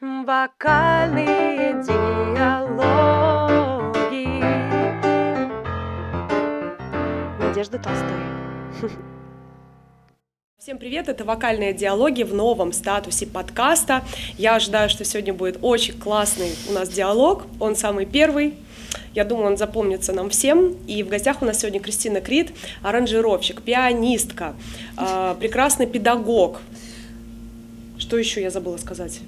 Вокальные диалоги. Надежда Толстой. Всем привет, это «Вокальные диалоги» в новом статусе подкаста. Я ожидаю, что сегодня будет очень классный у нас диалог, он самый первый, я думаю, он запомнится нам всем. И в гостях у нас сегодня Кристина Крид, аранжировщик, пианистка, э, прекрасный педагог. Что еще я забыла сказать?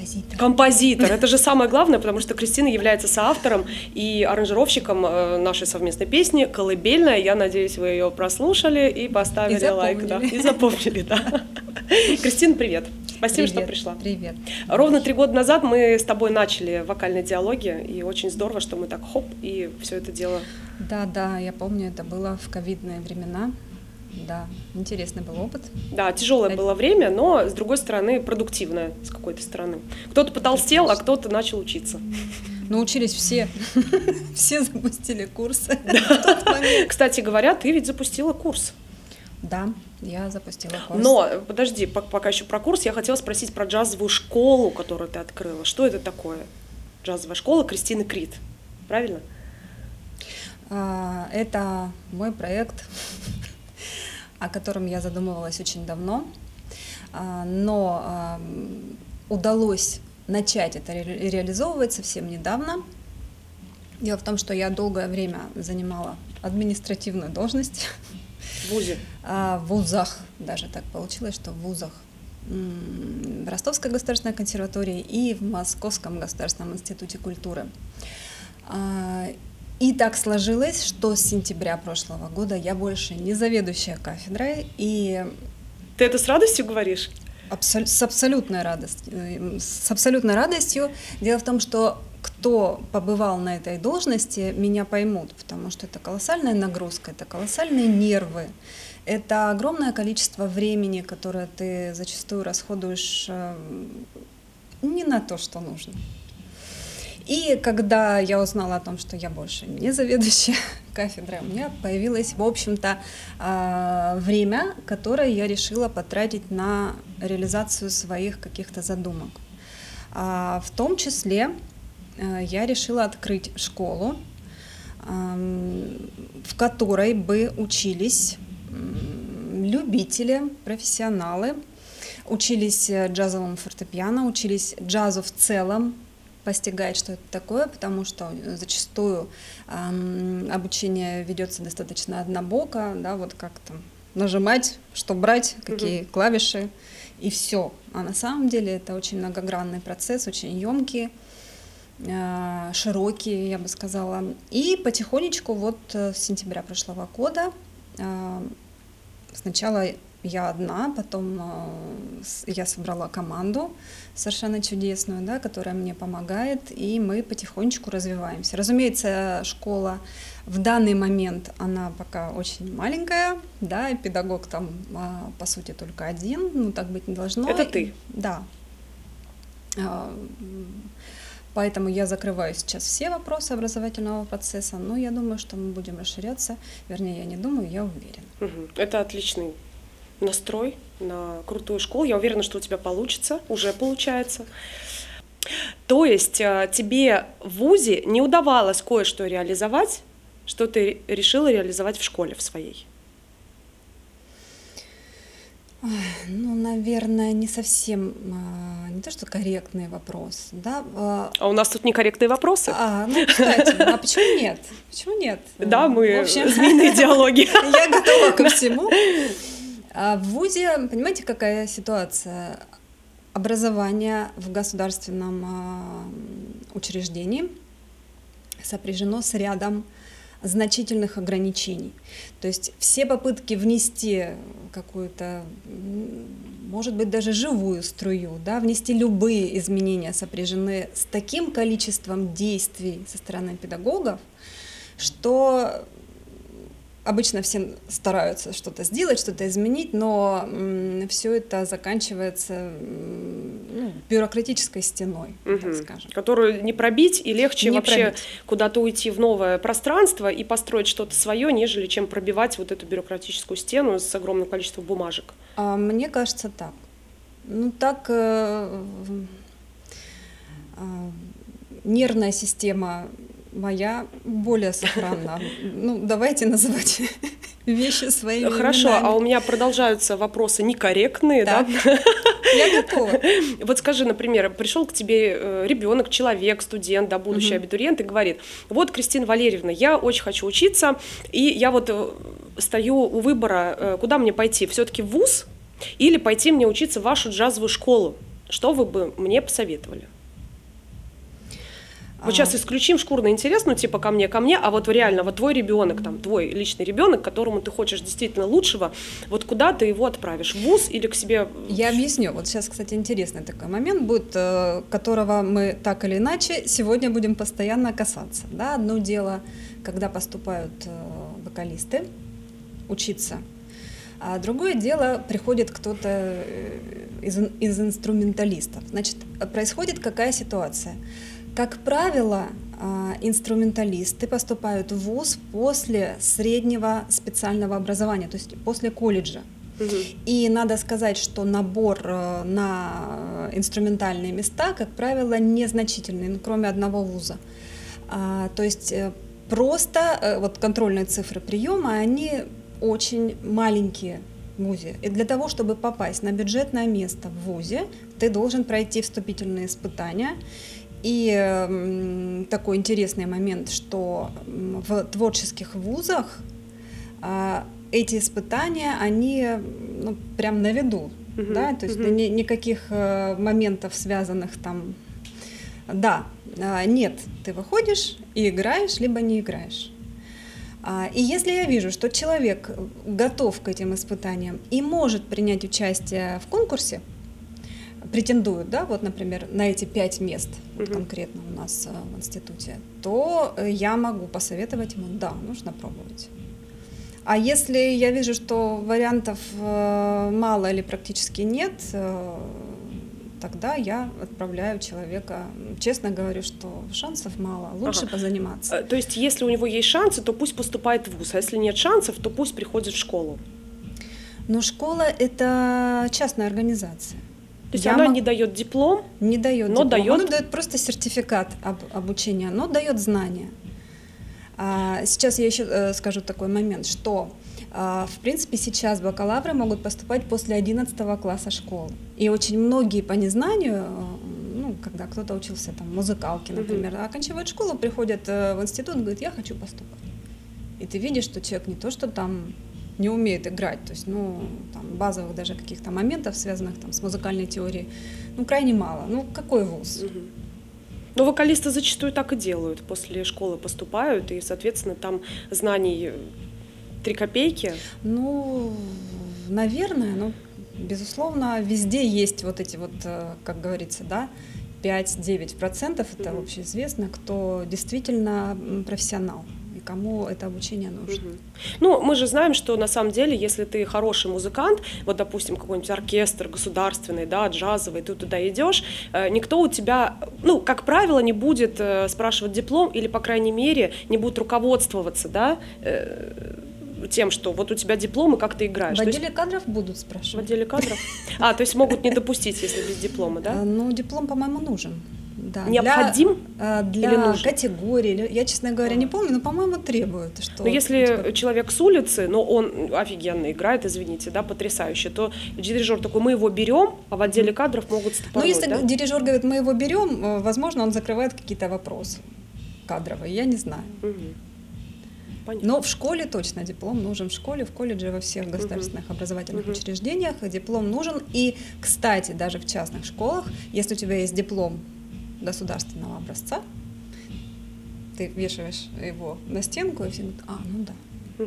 Композитор. Композитор. Это же самое главное, потому что Кристина является соавтором и аранжировщиком э, нашей совместной песни «Колыбельная». Я надеюсь, вы ее прослушали и поставили И лайк. Да, и запомнили, да. Кристина, привет. Спасибо, что Привет, пришла. Привет. Ровно три года назад мы с тобой начали вокальные диалоги, и очень здорово, что мы так хоп, и все это дело. Да, да, я помню, это было в ковидные времена. Да, интересный был опыт. Да, тяжелое было время, но с другой стороны продуктивное с какой-то стороны. Кто-то потолстел, а кто-то начал учиться. Научились все. Все запустили курсы. Кстати говоря, ты ведь запустила курс. Да, я запустила курс. Но подожди, пок- пока еще про курс, я хотела спросить про джазовую школу, которую ты открыла. Что это такое? Джазовая школа Кристины Крид. Правильно? А, Это мой проект, о котором я задумывалась очень давно, А, но а, удалось начать это ре- реализовывать совсем недавно. Дело в том, что я долгое время занимала административную должность В ВУЗе. а, в вузах, даже так получилось, что в вузах в Ростовской государственной консерватории и в Московском государственном институте культуры. И так сложилось, что с сентября прошлого года я больше не заведующая кафедрой, и Ты это с радостью говоришь? абсол- с абсолютной радостью, э, с абсолютной радостью. Дело в том, что кто побывал на этой должности, меня поймут, потому что это колоссальная нагрузка, это колоссальные нервы, это огромное количество времени, которое ты зачастую расходуешь э, не на то, что нужно. И когда я узнала о том, что я больше не заведующая кафедрой, у меня появилось, в общем-то, а, время, которое я решила потратить на реализацию своих каких-то задумок. А, В том числе э, я решила открыть школу, в которой бы учились любители, профессионалы, учились э, джазовому фортепиано, учились джазу в целом, постигать, что это такое, потому что э, зачастую ам, обучение ведется достаточно однобоко, да, вот как там нажимать, что брать, какие клавиши, и все. А на самом деле это очень многогранный процесс, очень емкий, э, широкий, я бы сказала. И потихонечку вот э, с сентября прошлого года э, сначала я одна, потом э, я собрала команду совершенно чудесную, да, которая мне помогает, и мы потихонечку развиваемся. Разумеется, школа в данный момент она пока очень маленькая, да, и педагог там а, по сути только один, ну так быть не должно. Это ты? Да. А, Поэтому я закрываю сейчас все вопросы образовательного процесса, но я думаю, что мы будем расширяться. Вернее, я не думаю, я уверена. Это отличный настрой на крутую школу. Я уверена, что у тебя получится, уже получается. То есть э, тебе в ВУЗе не удавалось кое-что реализовать, что ты решила реализовать в школе в своей? Ну, наверное, не совсем, а, не то что корректный вопрос, да. а, А у нас тут некорректные вопросы. А, ну, кстати, а почему нет? Почему нет? да, В мы общем, змеиные диалоги. я готова ко всему. А в ВУЗе, понимаете, какая ситуация? Образование в государственном а, учреждении сопряжено с рядом значительных ограничений. То есть все попытки внести какую-то, может быть, даже живую струю, да, внести любые изменения сопряжены с таким количеством действий со стороны педагогов, что обычно все стараются что-то сделать, что-то изменить, но все это заканчивается ну, бюрократической стеной, так Мгм. скажем. Которую не пробить, и легче Не вообще куда-то уйти в новое пространство и построить что-то свое, нежели чем пробивать вот эту бюрократическую стену с огромным количеством бумажек. А, Мне кажется так. Ну так, э, А, нервная система моя более сохранна. Ну, давайте называть вещи своими Хорошо, именами. а у меня продолжаются вопросы некорректные, Так. да? Я готова. Вот скажи, например, пришел к тебе ребенок, человек, студент, да, будущий Мгм. абитуриент и говорит, вот, Кристина Валерьевна, я очень хочу учиться, и я вот э, стою у выбора, э, куда мне пойти, все-таки в ВУЗ или пойти мне учиться в вашу джазовую школу? Что вы бы мне посоветовали? Вот сейчас исключим шкурный интерес, ну типа ко мне, ко мне, а вот реально, вот твой ребенок, там, твой личный ребенок, которому ты хочешь действительно лучшего, вот куда ты его отправишь, в ВУЗ или к себе? Я объясню. Вот сейчас, кстати, интересный такой момент будет, э, которого мы так или иначе сегодня будем постоянно касаться. Да? Одно дело, когда поступают э, вокалисты учиться, а другое дело, приходит кто-то э, из, из инструменталистов. Значит, происходит какая ситуация? Как правило, а, инструменталисты поступают в ВУЗ после среднего специального образования, то есть после колледжа. И надо сказать, что набор э, на инструментальные места, как правило, незначительный, ну, кроме одного вуза. А, то есть э, просто э, вот контрольные цифры приема, они очень маленькие в ВУЗе. И для того, чтобы попасть на бюджетное место в ВУЗе, ты должен пройти вступительные испытания. И такой интересный момент, что в творческих вузах а, эти испытания, они ну, прям на виду, Мгм, да, то есть мгм. ни- никаких э, моментов, связанных там, да, а, нет, ты выходишь и играешь, либо не играешь. А, И если я вижу, что человек готов к этим испытаниям и может принять участие в конкурсе, претендует, да, вот, например, на эти пять мест вот конкретно у нас э, в институте, то э, я могу посоветовать ему, да, нужно пробовать. А если я вижу, что вариантов э, мало или практически нет, тогда я отправляю человека. Честно говорю, что шансов мало, лучше Ага. позаниматься. То есть, если у него есть шансы, то пусть поступает в ВУЗ, а если нет шансов, то пусть приходит в школу. Но школа это частная организация. То есть Я она мо- не дает диплом, Не дает Но диплом, дает- она дает просто сертификат об обучения, но дает знания. А, сейчас я еще э, скажу такой момент, что а, в принципе сейчас бакалавры могут поступать после 11 класса школы. И очень многие по незнанию, э, ну, когда кто-то учился там музыкалке, например, оканчивают школу, приходят э, в институт, говорят, я хочу поступать. И ты видишь, что человек не то, что там не умеет играть, то есть, ну, там, базовых даже каких-то моментов, связанных там с музыкальной теорией, ну, крайне мало. Ну, какой вуз? Но вокалисты зачастую так и делают. После школы поступают, и, соответственно, там знаний три копейки. Ну, наверное, ну, безусловно, везде есть вот эти вот, э, как говорится, да, 5-9% это Мгм. общеизвестно, кто действительно профессионал и кому это обучение нужно. Ну, мы же знаем, что на самом деле, если ты хороший музыкант, вот, допустим, какой-нибудь оркестр государственный, да, джазовый, ты туда идешь, э, никто у тебя, ну, как правило, не будет э, спрашивать диплом или, по крайней мере, не будет руководствоваться, да, э, тем, что вот у тебя диплом и как ты играешь. В То есть отделе кадров будут в спрашивать. отделе кадров? А, то есть могут не допустить, если без диплома, А, да? Ну, диплом, по-моему, нужен. Да, для- Необходим? а, для, или нужен? категории. Я, честно говоря, не помню, но, по-моему, требует. Что Но если типа, человек с улицы, но он офигенно играет, извините, да, потрясающе, то дирижер такой, мы его берем, а в отделе кадров могут Ну, стопорнуть, если да? дирижер говорит, мы его берем, э, возможно, он закрывает какие-то вопросы кадровые, я не знаю. Понятно. Но в школе точно диплом нужен. В школе, в колледже, во всех государственных образовательных Мгм. учреждениях диплом нужен. И, кстати, даже в частных школах, если у тебя есть диплом государственного образца, ты вешаешь его на стенку, и все говорят, а, ну да.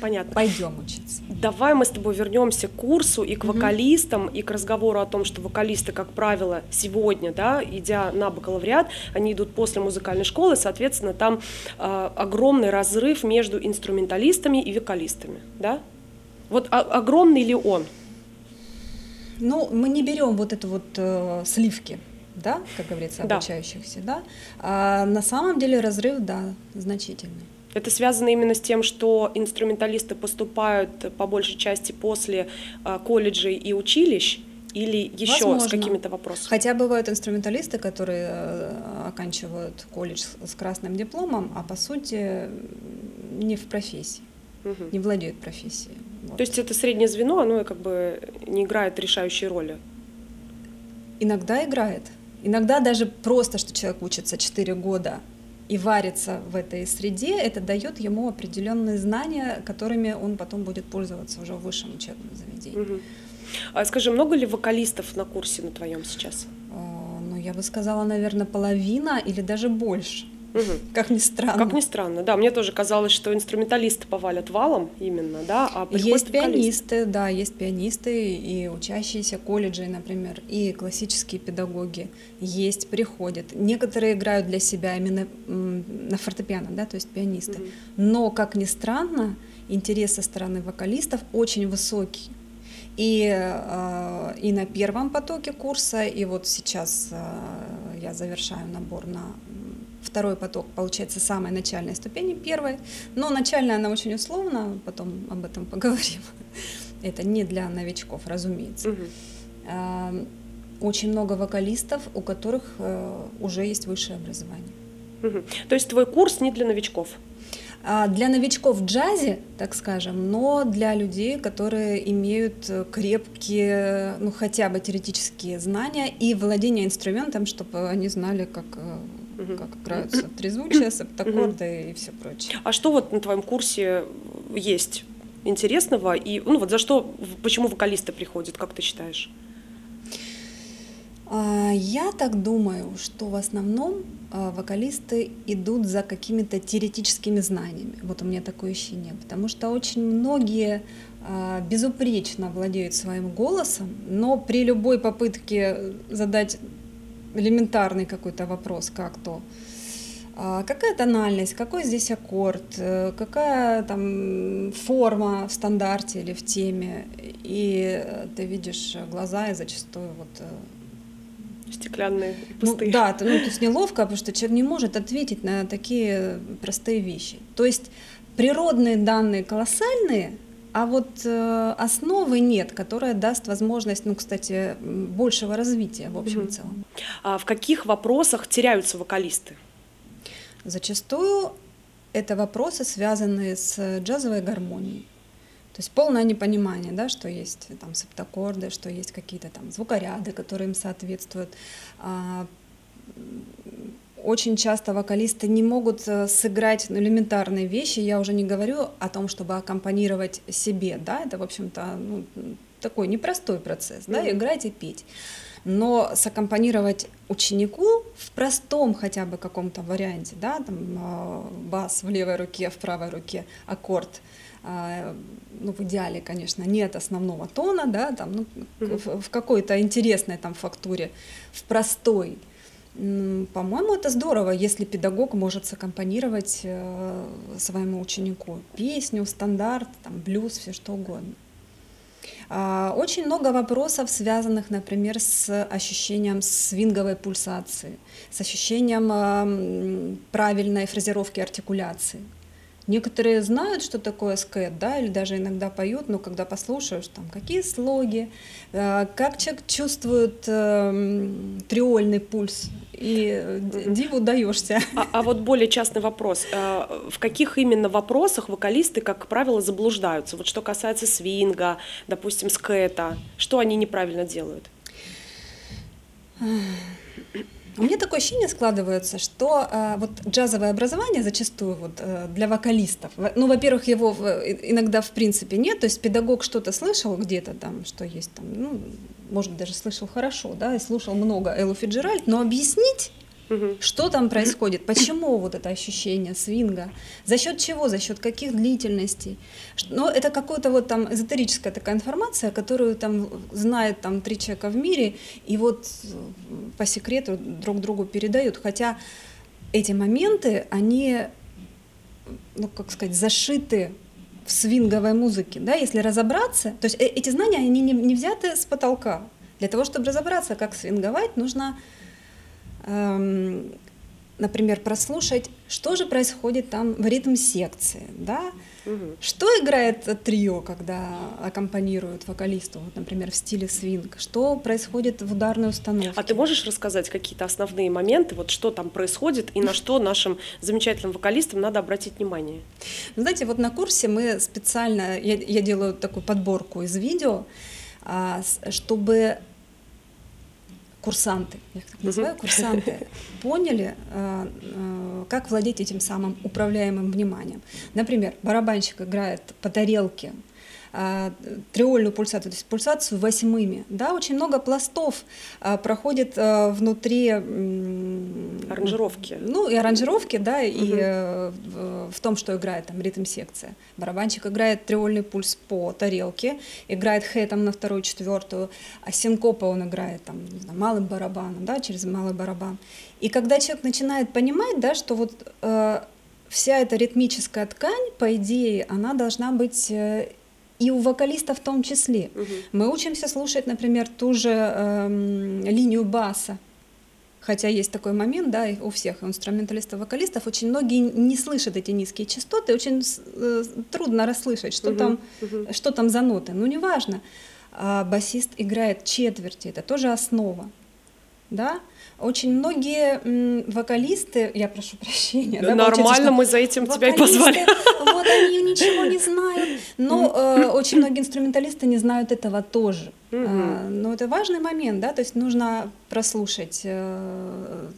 Понятно. пойдем учиться. Давай мы с тобой вернемся к курсу и к вокалистам, и к разговору о том, что вокалисты, как правило, сегодня, да, идя на бакалавриат, они идут после музыкальной школы, соответственно, там э, огромный разрыв между инструменталистами и вокалистами, да? Вот о- огромный ли он? Ну, мы не берем вот это вот э, сливки, да, как говорится, Да. обучающихся, да. А на самом деле разрыв, да, значительный. Это связано именно с тем, что инструменталисты поступают по большей части после э, колледжей и училищ, или еще Возможно. с какими-то вопросами? Хотя бывают инструменталисты, которые э, оканчивают колледж с красным дипломом, а по сути не в профессии, угу. не владеют профессией. Вот. То есть это среднее звено, оно как бы не играет решающей роли? Иногда играет. Иногда даже просто, что человек учится 4 года и варится в этой среде, это дает ему определенные знания, которыми он потом будет пользоваться уже в высшем учебном заведении. Угу. А скажи, много ли вокалистов на курсе на твоем сейчас? Ну, я бы сказала, наверное, половина или даже больше. Угу. Как ни странно. Как ни странно, да. Мне тоже казалось, что инструменталисты повалят валом именно, да, а Есть пианисты, да, есть пианисты и учащиеся колледжей, например, и классические педагоги есть, приходят. Некоторые играют для себя именно на фортепиано, да, то есть пианисты. Угу. Но, как ни странно, интерес со стороны вокалистов очень высокий. И, э, и на первом потоке курса, и вот сейчас э, я завершаю набор на второй поток, получается, самой начальной ступени первой. Но начальная она очень условна, потом об этом поговорим. Это не для новичков, разумеется. Угу. Очень много вокалистов, у которых э, уже есть высшее образование. Угу. То есть твой курс не для новичков? А, для новичков в джазе, так скажем, но для людей, которые имеют крепкие, ну хотя бы теоретические знания и владение инструментом, чтобы они знали, как угу. как играются трезвучие, септаккорды угу. и все прочее. А что вот на твоем курсе есть интересного и ну вот за что, почему вокалисты приходят, как ты считаешь? А, я так думаю, что в основном а, вокалисты идут за какими-то теоретическими знаниями. Вот у меня такое ощущение, потому что очень многие а, безупречно владеют своим голосом, но при любой попытке задать элементарный какой-то вопрос, как то какая тональность, какой здесь аккорд, э, какая там форма в стандарте или в теме, и ты видишь глаза и зачастую вот э, стеклянные, пустые. Ну, да, ну, то есть неловко, потому что человек не может ответить на такие простые вещи. То есть природные данные колоссальные, а вот э, основы нет, которая даст возможность, ну, кстати, большего развития в общем и целом. А в каких вопросах теряются вокалисты? Зачастую это вопросы, связанные с джазовой гармонией. То есть полное непонимание, да, что есть там септаккорды, что есть какие-то там звукоряды, которые им соответствуют. Очень часто вокалисты не могут э, сыграть ну, элементарные вещи. Я уже не говорю о том, чтобы аккомпанировать себе, да, это, в общем-то, ну, такой непростой процесс, да, mm-hmm. играть и петь. Но саккомпанировать ученику в простом хотя бы каком-то варианте, да, там а, бас в левой руке, в правой руке, аккорд, а, ну, в идеале, конечно, нет основного тона, да, там, ну, mm-hmm. в, в какой-то интересной там фактуре, в простой, по-моему, это здорово, если педагог может саккомпанировать э, своему ученику песню, стандарт, там, блюз, все что угодно. А, очень много вопросов, связанных, например, с ощущением свинговой пульсации, с ощущением правильной фразировки артикуляции. Некоторые знают, что такое скэт, да, или даже иногда поют, но когда послушаешь, там, какие слоги, э, как человек чувствует э, триольный пульс, и диву даешься. А, а вот более частный вопрос. Э, в каких именно вопросах вокалисты, как правило, заблуждаются? Вот что касается свинга, допустим, скэта, что они неправильно делают? У меня такое ощущение складывается, что э, вот джазовое образование зачастую вот, э, для вокалистов, ну, во-первых, его иногда в принципе нет, то есть педагог что-то слышал где-то там, что есть там, ну, может даже слышал хорошо, да, и слушал много Эллу Фиджеральд, но объяснить Что там происходит? Почему вот это ощущение свинга? За счет чего? За счет каких длительностей? Ну, это какая-то вот там эзотерическая такая информация, которую там знает там три человека в мире, и вот э, по секрету друг другу передают. Хотя эти моменты, они, ну, как сказать, зашиты в свинговой музыке, да, если разобраться, то есть э, эти знания, они не, не взяты с потолка. Для того, чтобы разобраться, как свинговать, нужно например, прослушать, что же происходит там в ритм секции, да, Мгм. что играет трио, когда аккомпанирует вокалисту, вот, например, в стиле свинг, что происходит в ударной установке. А ты можешь рассказать какие-то основные моменты, вот что там происходит и на что нашим замечательным вокалистам надо обратить внимание? Вы Знаете, вот на курсе мы специально, я, я делаю такую подборку из видео, а, чтобы курсанты, я их так называю, курсанты, поняли, а, а, как владеть этим самым управляемым вниманием. Например, барабанщик играет по тарелке триольную пульсацию, то есть пульсацию восьмыми. Да, очень много пластов а, проходит а, внутри Аранжировки. ну и аранжировки, да, и Мгм. э, в, в том, что играет там ритм секция. Барабанщик играет триольный пульс по тарелке, играет хэ там на вторую, четвертую, а синкопа он играет там знаю, малым барабаном, да, через малый барабан. И когда человек начинает понимать, да, что вот э, вся эта ритмическая ткань, по идее, она должна быть э, и у вокалиста в том числе. Мгм. Мы учимся слушать, например, ту же эм, линию баса. Хотя есть такой момент, да, и у всех инструменталистов, вокалистов, очень многие не слышат эти низкие частоты, очень э, трудно расслышать, что Мгм, там, мгм. что там за ноты. Ну, неважно. А басист играет четверти, это тоже основа. Да? Очень многие вокалисты, я прошу прощения, да, Нормально, мы за этим тебя и позвали. Вот они ничего не знают. Но э, очень многие инструменталисты не знают этого тоже. Мгм. А, но это важный момент, да, то есть нужно прослушать э,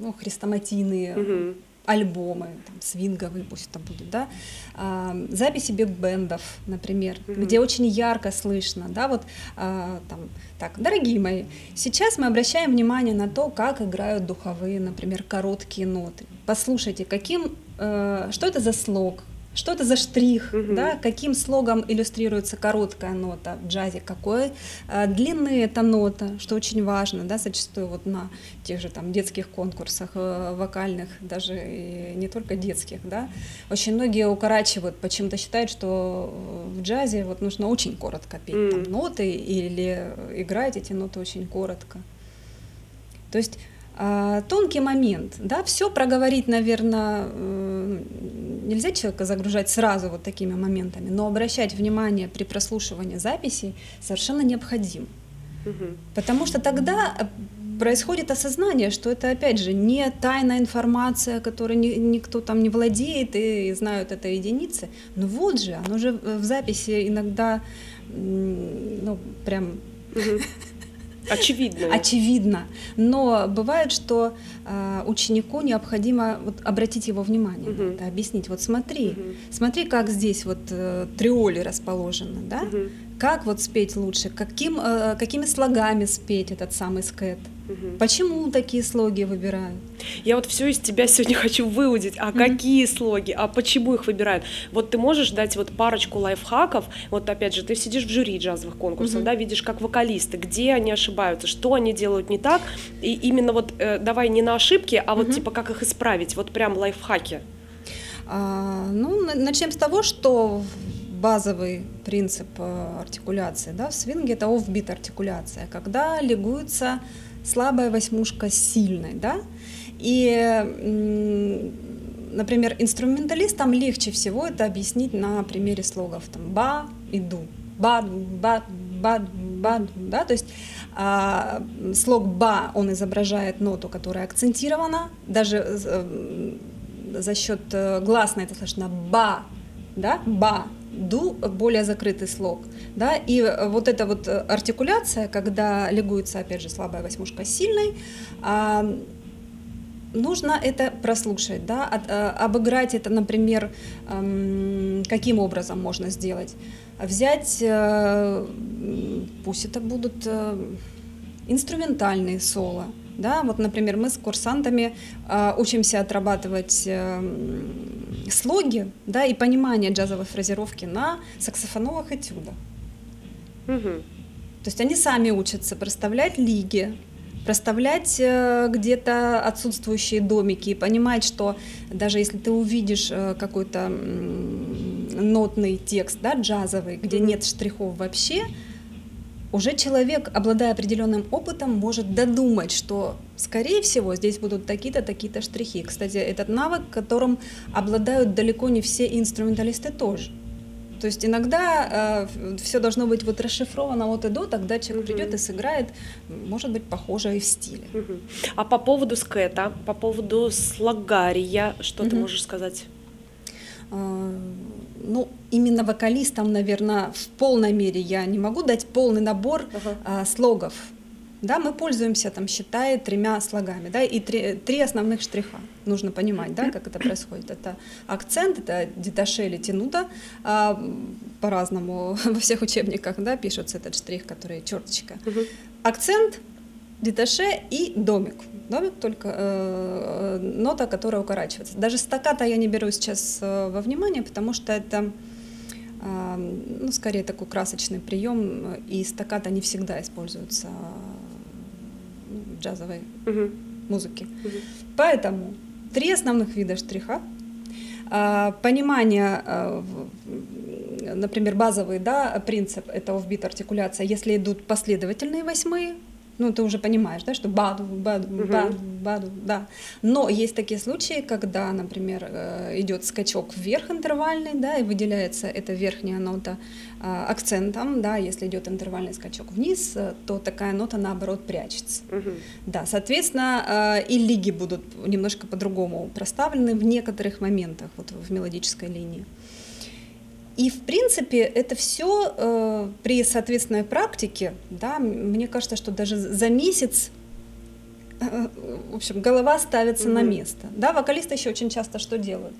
ну, хрестоматийные Мгм. Альбомы, там, свинговые пусть это будут, да, а, записи биг-бендов, например, Мгм. где очень ярко слышно, да, вот а, там, так, дорогие мои, сейчас мы обращаем внимание на то, как играют духовые, например, короткие ноты. Послушайте, каким, э, что это за слог, что это за штрих, Мгм. да, каким слогом иллюстрируется короткая нота в джазе, какой э, длины эта нота, что очень важно, да, зачастую вот на тех же там детских конкурсах э, вокальных, даже и не только детских, да, очень многие укорачивают, почему-то считают, что в джазе вот нужно очень коротко петь там М. ноты или играть эти ноты очень коротко. То есть тонкий момент, да, все проговорить, наверное, нельзя человека загружать сразу вот такими моментами, но обращать внимание при прослушивании записей совершенно необходимо. Мгм. Потому что тогда э, происходит осознание, что это, опять же, не тайная информация, которой ни- никто там не владеет и знают это единицы. Но вот же, оно же в записи иногда, ну, прям Мгм. Очевидно. очевидно. Но бывает, что э, ученику необходимо вот, обратить его внимание на это, объяснить. Вот смотри, Мгм. смотри, как здесь вот э, триоли расположены, да? Мгм. Как вот спеть лучше, каким, э, какими слогами спеть этот самый скет. Мгм. Почему такие слоги выбирают? Я вот все из тебя сегодня хочу выудить. А Мгм. какие слоги? А почему их выбирают? Вот ты можешь дать вот парочку лайфхаков. Вот опять же, ты сидишь в жюри джазовых конкурсов, Мгм. да, видишь, как вокалисты, где они ошибаются, что они делают не так. И именно вот э, давай не на ошибки, а вот Мгм. типа как их исправить. Вот прям лайфхаки. А, ну, на- начнем с того, что базовый принцип э, артикуляции да, в свинге это офбит артикуляция, когда лигуется слабая восьмушка с сильной, да, и, например, инструменталистам легче всего это объяснить на примере слогов там ба и ду, ба, ба, ба, ба, да, то есть а, слог ба он изображает ноту, которая акцентирована, даже э, за счет э, гласной это слышно ба, да, ба, ду более закрытый слог, да, и э, вот эта вот э, артикуляция, когда лигуется, опять же, слабая восьмушка с сильной, нужно это прослушать, да, от- э, обыграть это, например, каким образом можно сделать? Взять, пусть это будут инструментальные соло, да, вот, например, мы с курсантами э, учимся отрабатывать э, слоги, да, и понимание джазовой фразировки на саксофоновых этюдах. Мгм. То есть они сами учатся проставлять лиги, проставлять э, где-то отсутствующие домики и понимать, что даже если ты увидишь э, какой-то нотный текст, да, джазовый, где нет штрихов вообще, уже человек, обладая определенным опытом, может додумать, что, скорее всего, здесь будут такие-то, такие-то штрихи. Кстати, этот навык, которым обладают далеко не все инструменталисты тоже. То есть иногда э, все должно быть вот расшифровано от и до, тогда человек угу. придет и сыграет, может быть, похоже и в стиле. Угу. А по поводу скета, по поводу слагария, что угу. ты можешь сказать? А, ну, именно вокалистам, наверное, в полной мере я не могу дать полный набор uh-huh. слогов. Да, мы пользуемся, там, считая тремя слогами, да, и три, три основных штриха. Нужно понимать, да, как это происходит. Это акцент, это деташе или тянута, а, по-разному во всех учебниках, да, пишется этот штрих, который черточка. Uh-huh. Акцент, деташе и домик. Домик только э, нота, которая укорачивается. Даже стаката я не беру сейчас э, во внимание, потому что это э, ну, скорее такой красочный прием, и стаката не всегда используются в джазовой угу. музыке. Угу. Поэтому три основных вида штриха. Э, понимание, э, например, базовый да, принцип это офбит артикуляция, если идут последовательные восьмые, ну, ты уже понимаешь, да, что баду, баду, угу. баду, баду, да. Но есть такие случаи, когда, например, э, идет скачок вверх интервальный, да, и выделяется эта верхняя нота а, акцентом, да, если идет интервальный скачок вниз, э, то такая нота наоборот прячется. Угу. Да, соответственно, э, и лиги будут немножко по-другому проставлены в некоторых моментах вот в мелодической линии. И, в принципе, это все э, при соответственной практике, да, мне кажется, что даже за месяц э, в общем, голова ставится mm-hmm. на место. Да, вокалисты еще очень часто что делают?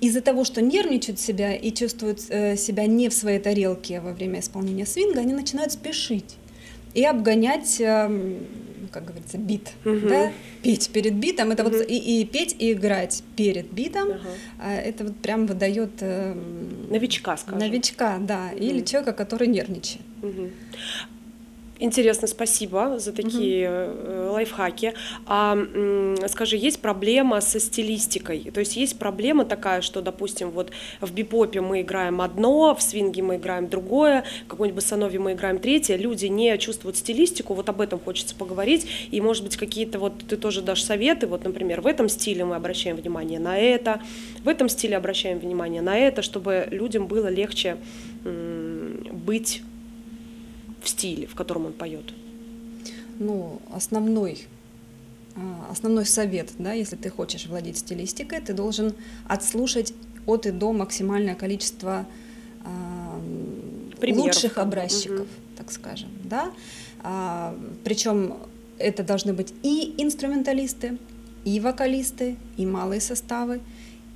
Из-за того, что нервничают себя и чувствуют э, себя не в своей тарелке во время исполнения свинга, они начинают спешить и обгонять э, как говорится, бит, угу. да, петь перед битом, это угу. вот и, и петь и играть перед битом, угу. это вот прям выдает э, новичка, скажем, новичка, да, угу. или человека, который нервничает. Угу. Интересно, спасибо за такие угу. лайфхаки. А скажи, есть проблема со стилистикой? То есть есть проблема такая, что, допустим, вот в бипопе мы играем одно, в свинге мы играем другое, в какой-нибудь басанове мы играем третье, люди не чувствуют стилистику, вот об этом хочется поговорить, и, может быть, какие-то вот ты тоже дашь советы, вот, например, в этом стиле мы обращаем внимание на это, в этом стиле обращаем внимание на это, чтобы людям было легче быть в стиле, в котором он поет? Ну, основной а, основной совет, да, если ты хочешь владеть стилистикой, ты должен отслушать от и до максимальное количество э, лучших образчиков, угу. так скажем, да. А, причем это должны быть и инструменталисты, и вокалисты, и малые составы,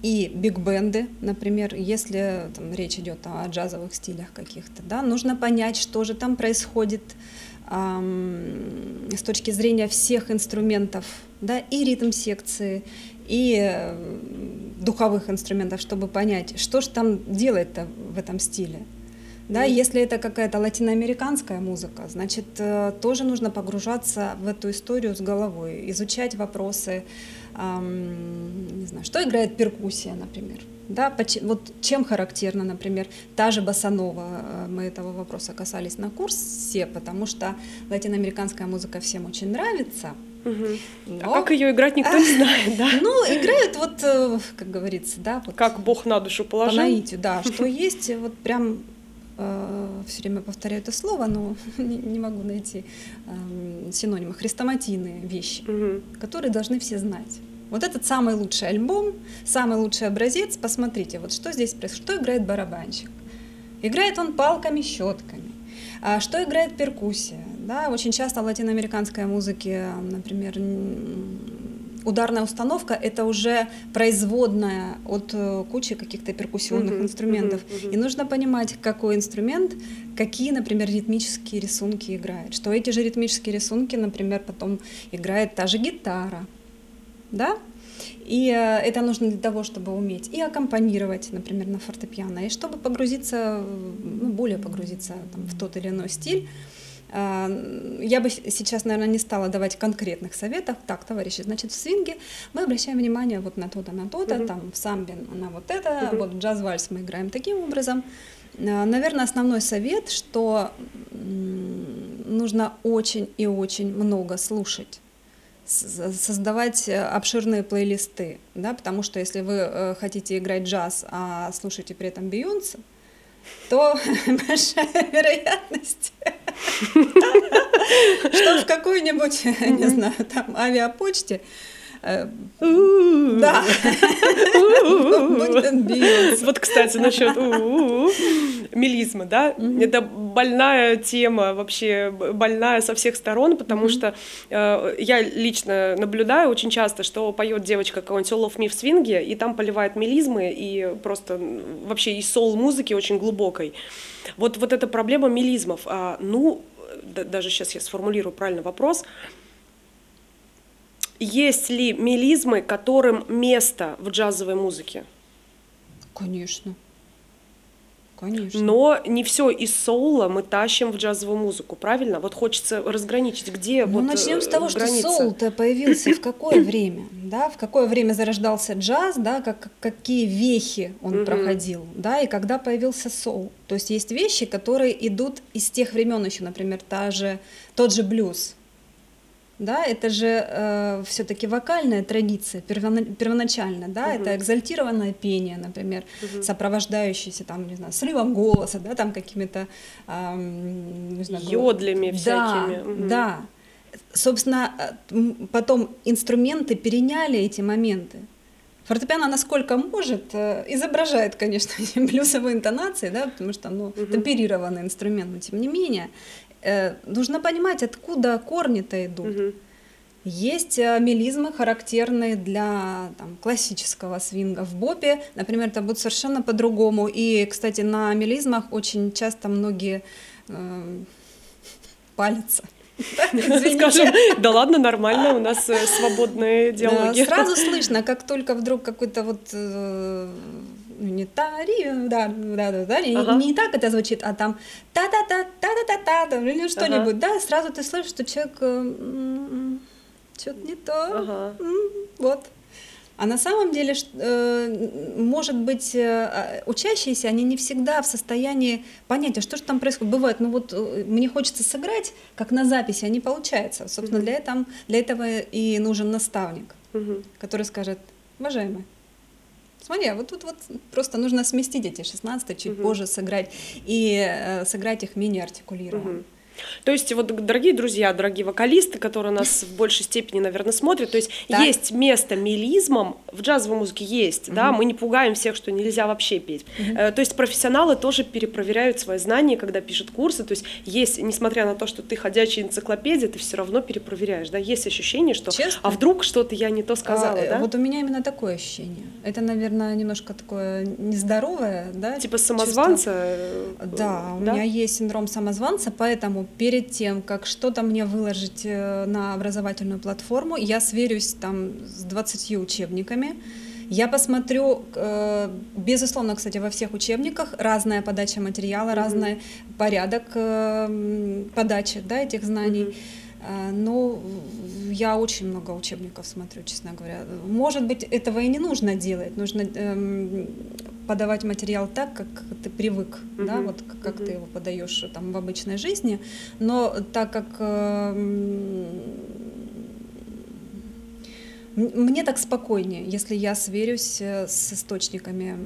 и биг-бенды, например, если там, речь идет о джазовых стилях каких-то, да, нужно понять, что же там происходит эм, с точки зрения всех инструментов, да, и ритм секции, и э, духовых инструментов, чтобы понять, что же там делает-то в этом стиле. Да, если это какая-то латиноамериканская музыка, значит, э, тоже нужно погружаться в эту историю с головой, изучать вопросы, эм, не знаю, что играет перкуссия, например. Да, вот чем характерна, например, та же басанова, э, мы этого вопроса касались на курсе, потому что латиноамериканская музыка всем очень нравится, Угу. Но... А как ее играть, никто не знает, да? Ну, играют вот, э, как говорится, да. Вот как Бог на душу положил. По наитию, да. Что есть, вот прям все время повторяю это слово, но не, могу найти э, синонима. Хрестоматийные вещи, угу. которые должны все знать. Вот этот самый лучший альбом, самый лучший образец. Посмотрите, вот что здесь происходит. Что играет барабанщик? Играет он палками, щетками. А что играет перкуссия? Да, очень часто в латиноамериканской музыке, например, ударная установка это уже производная от э, кучи каких-то перкуссионных uh-huh, инструментов. Uh-huh, uh-huh. И нужно понимать, какой инструмент, какие, например, ритмические рисунки играет. Что эти же ритмические рисунки, например, потом играет та же гитара. Да? И э, это нужно для того, чтобы уметь и аккомпанировать, например, на фортепиано, и чтобы погрузиться, ну, более погрузиться там, в тот или иной стиль. А, я бы сейчас, наверное, не стала давать конкретных советов. Так, товарищи, значит, в свинге мы обращаем внимание вот на то-то, на то-то, uh-huh. там в самбе на вот это, uh-huh. вот джаз-вальс мы играем таким образом. Наверное, основной совет, что нужно очень и очень много слушать создавать э, обширные плейлисты, да, потому что если вы э, хотите играть джаз, а слушаете при этом Бейонсе, то большая вероятность, что в какой-нибудь, не знаю, там авиапочте. Э, да. Вот, кстати, насчет мелизма, да, это больная тема, вообще больная со всех сторон, потому что э, я лично наблюдаю очень часто, что поет девочка какой-нибудь All of Me в свинге, и там поливает мелизмы, и просто вообще и соул-музыки очень глубокой. Вот, вот эта проблема мелизмов. А, ну, даже сейчас я сформулирую правильно вопрос. Есть ли мелизмы, которым место в джазовой музыке? Конечно. Конечно. Но не все из соула мы тащим в джазовую музыку, правильно? Вот хочется разграничить, где ну, вот начнем с того, граница. что соул-то появился в какое время, да, в какое время зарождался джаз, да, как, какие вехи он проходил, да, и когда появился соул. То есть есть вещи, которые идут из тех времен еще, например, та же, тот же блюз, да, это же э, все-таки вокальная традиция первоначально, да, угу. это экзальтированное пение, например, угу. сопровождающееся там, не знаю, сливом голоса, да, там какими-то, э, не знаю, йодлями да, всякими. Угу. Да, собственно, э, потом инструменты переняли эти моменты. Фортепиано, насколько может, э, изображает, конечно, блюзовые интонации, да, потому что, ну, угу. темперированный инструмент, но тем не менее, э, нужно понимать, откуда корни-то идут. Угу. Есть э, мелизмы, характерные для там, классического свинга. В бопе, например, это будет совершенно по-другому. И, кстати, на мелизмах очень часто многие э, палятся. Скажем, да ладно, нормально, у нас э, свободные диалоги. Сразу слышно, как только вдруг какой-то вот не тари, да, да, да, да, ага. не, так это звучит, а там та-та-та, та-та-та-та, там, или что-нибудь, ага. да, сразу ты слышишь, что человек э, что-то не то, ага. вот. А на самом деле, э, может быть, э, а, учащиеся, они не всегда в состоянии понять, а что же там происходит. Бывает, ну вот мне хочется сыграть, как на записи, а не получается. Собственно, для, этого, для этого и нужен наставник, который скажет, уважаемый, Смотри, а вот тут вот просто нужно сместить эти 16 чуть угу. позже сыграть и э, сыграть их менее артикулированно. Угу. То есть, вот, дорогие друзья, дорогие вокалисты, которые нас в большей степени, наверное, смотрят, то есть так. есть место мелизмам в джазовой музыке есть, угу. да, мы не пугаем всех, что нельзя вообще петь. Угу. то есть профессионалы тоже перепроверяют свои знания, когда пишут курсы, то есть есть, несмотря на то, что ты ходячая энциклопедия, ты все равно перепроверяешь, да, есть ощущение, что, Честно? а вдруг что-то я не то сказала, а, да? Вот у меня именно такое ощущение. Это, наверное, немножко такое нездоровое, да? Типа самозванца? Э, да, у да? меня есть синдром самозванца, поэтому перед тем, как что-то мне выложить э, на образовательную платформу, я сверюсь там с 20 учебниками, я посмотрю, э, безусловно, кстати, во всех учебниках разная подача материала, mm-hmm. разный порядок э, подачи да, этих знаний. Mm-hmm. Но я очень много учебников смотрю, честно говоря. Может быть, этого и не нужно делать. Нужно эм, подавать материал так, как ты привык, mm-hmm. да, вот как, mm-hmm. ты его подаешь там в обычной жизни, но так как э, мне так спокойнее, если я сверюсь э, с источниками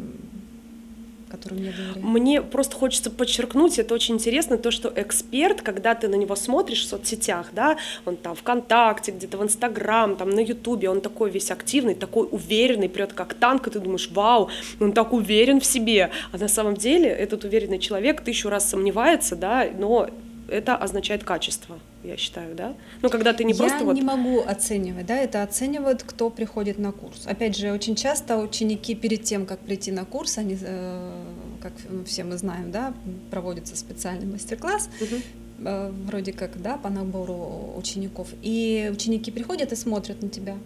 которым я доверяю. Мне просто хочется подчеркнуть, это очень интересно, то, что эксперт, когда ты на него смотришь в соцсетях, да, он там ВКонтакте, где-то в Инстаграм, там на Ютубе, он такой весь активный, такой уверенный, прет как танк, и ты думаешь, вау, он так уверен в себе, а на самом деле этот уверенный человек тысячу раз сомневается, да, но это означает качество, я считаю, да? Ну, когда ты не просто я вот... не могу оценивать, да, это оценивают, кто приходит на курс. Опять же, очень часто ученики перед тем, как прийти на курс, они, э, как все мы знаем, да, проводится специальный мастер-класс, угу. вроде как, да, по набору учеников, и ученики приходят и смотрят на тебя,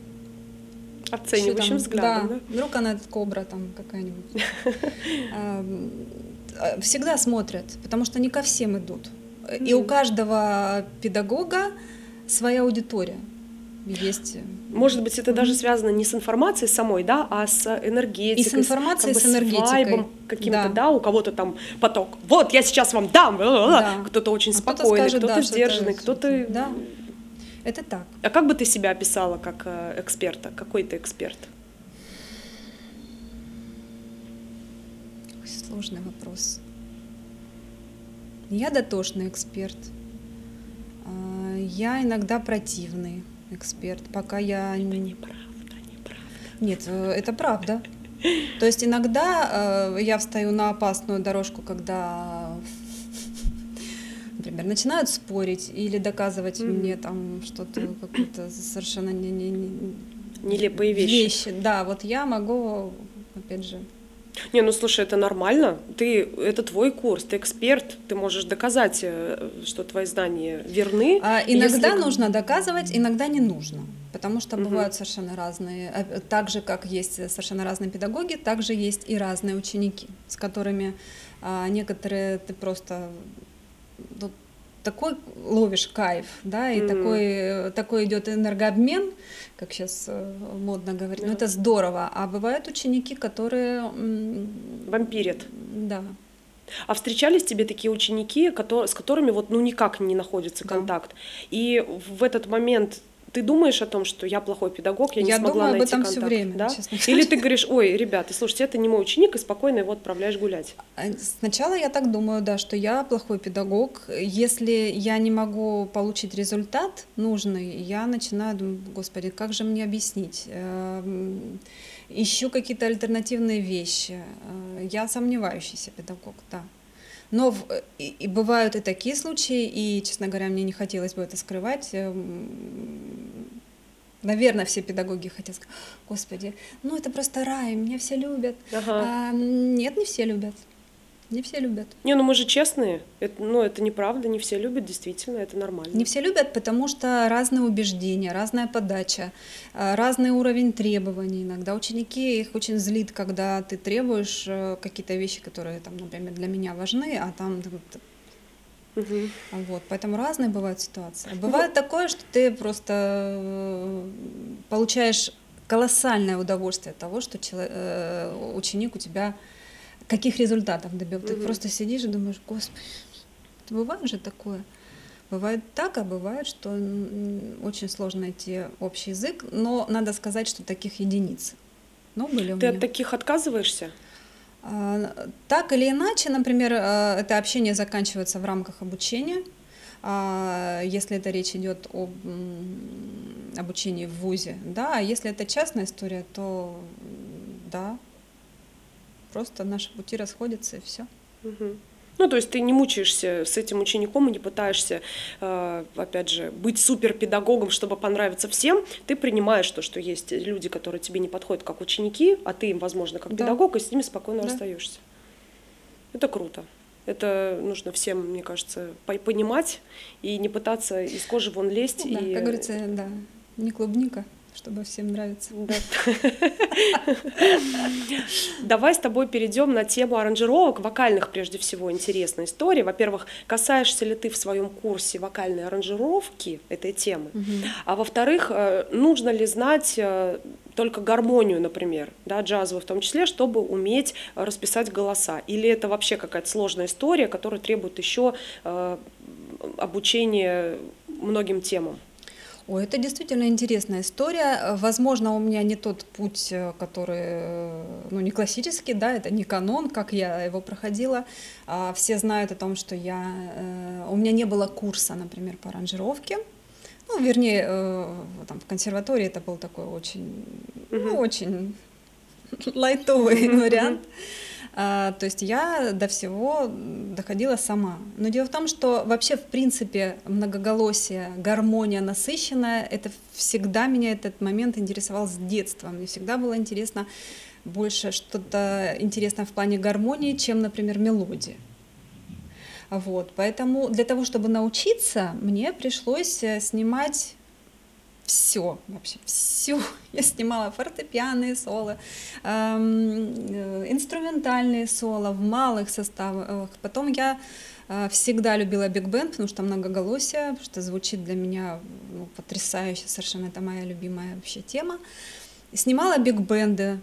оценивающим там, взглядом. Да, да? Вдруг она кобра там какая-нибудь. Э, всегда смотрят, потому что не ко всем идут. И у каждого педагога своя аудитория. есть. Может быть, это даже связано не с информацией самой, да, а с энергетикой. И с информацией, как бы с энергетикой. каким-то, да. да, у кого-то там поток. Вот, я сейчас вам дам. Да. Кто-то очень а спокойный, кто-то, кто да, сдержанный, кто-то... Да, это так. А как бы ты себя описала как э, эксперта? Какой ты эксперт? Ой, сложный вопрос. Я дотошный эксперт. А, я иногда противный эксперт, пока я... Это неправда, неправда. Нет, э, это правда. То есть иногда э, я встаю на опасную дорожку, когда, например, начинают спорить или доказывать mm. мне там что-то, какую-то совершенно не, не, не, нелепые вещи. вещи. Да, вот я могу, опять же, не, ну слушай, это нормально. Ты, это твой курс, ты эксперт, ты можешь доказать, э, что твои знания верны. А иногда если... нужно доказывать, иногда не нужно. Потому что угу. бывают совершенно разные, а, так же как есть совершенно разные педагоги, также есть и разные ученики, с которыми а, некоторые ты просто ну, такой ловишь кайф, да, и mm. такой, такой идет энергообмен, как сейчас э, модно говорить. Да. Ну, это здорово. А бывают ученики, которые... Вампирят. Да. А встречались тебе такие ученики, которые, с которыми вот ну никак не находится контакт? Да. И в этот момент ты думаешь о том, что я плохой педагог, я не я смогла думаю найти об этом контакт, все время, да? честно Или ты говоришь, ой, ребята, слушайте, это не мой ученик, и спокойно его отправляешь гулять. А, сначала я так думаю, да, что я плохой педагог. Если я не могу получить результат нужный, я начинаю думать, господи, как же мне объяснить? Эм, ищу какие-то альтернативные вещи. Э, я сомневающийся педагог, да. Но в, э, и, и бывают и такие случаи, и, честно говоря, мне не хотелось бы это скрывать. Эм, наверное, все педагоги хотят сказать, господи, ну это просто рай, меня все любят. Ага. А, нет, не все любят. Не все любят. Не, ну мы же честные. Это, ну, это неправда, не все любят, действительно, это нормально. Не все любят, потому что разные убеждения, разная подача, э, разный уровень требований. Иногда ученики их очень злит, когда ты требуешь э, какие-то вещи, которые, там, например, для меня важны, а там Угу. Вот, поэтому разные бывают ситуации. Ну Бывает ну, такое, что ты просто э, получаешь колоссальное удовольствие от того, что человек, ученик у тебя каких результатов добился. Ты просто сидишь и думаешь, господи, бывает же такое. Бывает так, а бывает, что очень сложно найти общий язык, но надо сказать, что таких единиц. Но были у Ты меня. от таких отказываешься? А, так или иначе, например, а, это общение заканчивается в рамках обучения. А, если это речь идет об обучении в ВУЗе, да, а если это частная история, то да, просто наши пути расходятся и все. Угу. Ну, то есть ты не мучаешься с этим учеником и не пытаешься, э, опять же, быть суперпедагогом, чтобы понравиться всем. Ты принимаешь то, что есть люди, которые тебе не подходят как ученики, а ты им, возможно, как да. педагог, и с ними спокойно да. расстаешься. Это круто. Это нужно всем, мне кажется, понимать и не пытаться из кожи вон лезть. Ну, да, и... как говорится, да, не клубника чтобы всем нравится. Да. Давай с тобой перейдем на тему аранжировок, вокальных прежде всего интересная история. Во-первых, касаешься ли ты в своем курсе вокальной аранжировки этой темы? Угу. А во-вторых, э, нужно ли знать э, только гармонию, например, да, джазовую в том числе, чтобы уметь расписать голоса? Или это вообще какая-то сложная история, которая требует еще э, обучения многим темам? Ой, это действительно интересная история. Возможно, у меня не тот путь, э, который, э, ну, не классический, да, это не канон, как я его проходила. А все знают о том, что я, э, у меня не было курса, например, по аранжировке. Ну, вернее, там, в консерватории это был такой очень, ну, очень лайтовый вариант. То есть я до всего доходила сама. Но дело в том, что вообще, в принципе, многоголосие, гармония насыщенная, это всегда меня этот момент интересовал с детства. Мне всегда было интересно больше что-то интересное в плане гармонии, чем, например, мелодия. Вот, поэтому для того, чтобы научиться, мне пришлось э, снимать все, вообще все. Я снимала фортепианные соло, эм, э, инструментальные соло в малых составах. Потом я А, всегда любила биг-бенд, потому что многоголосие, потому что звучит для меня ну, потрясающе, совершенно это моя любимая вообще тема. Снимала биг-бенды.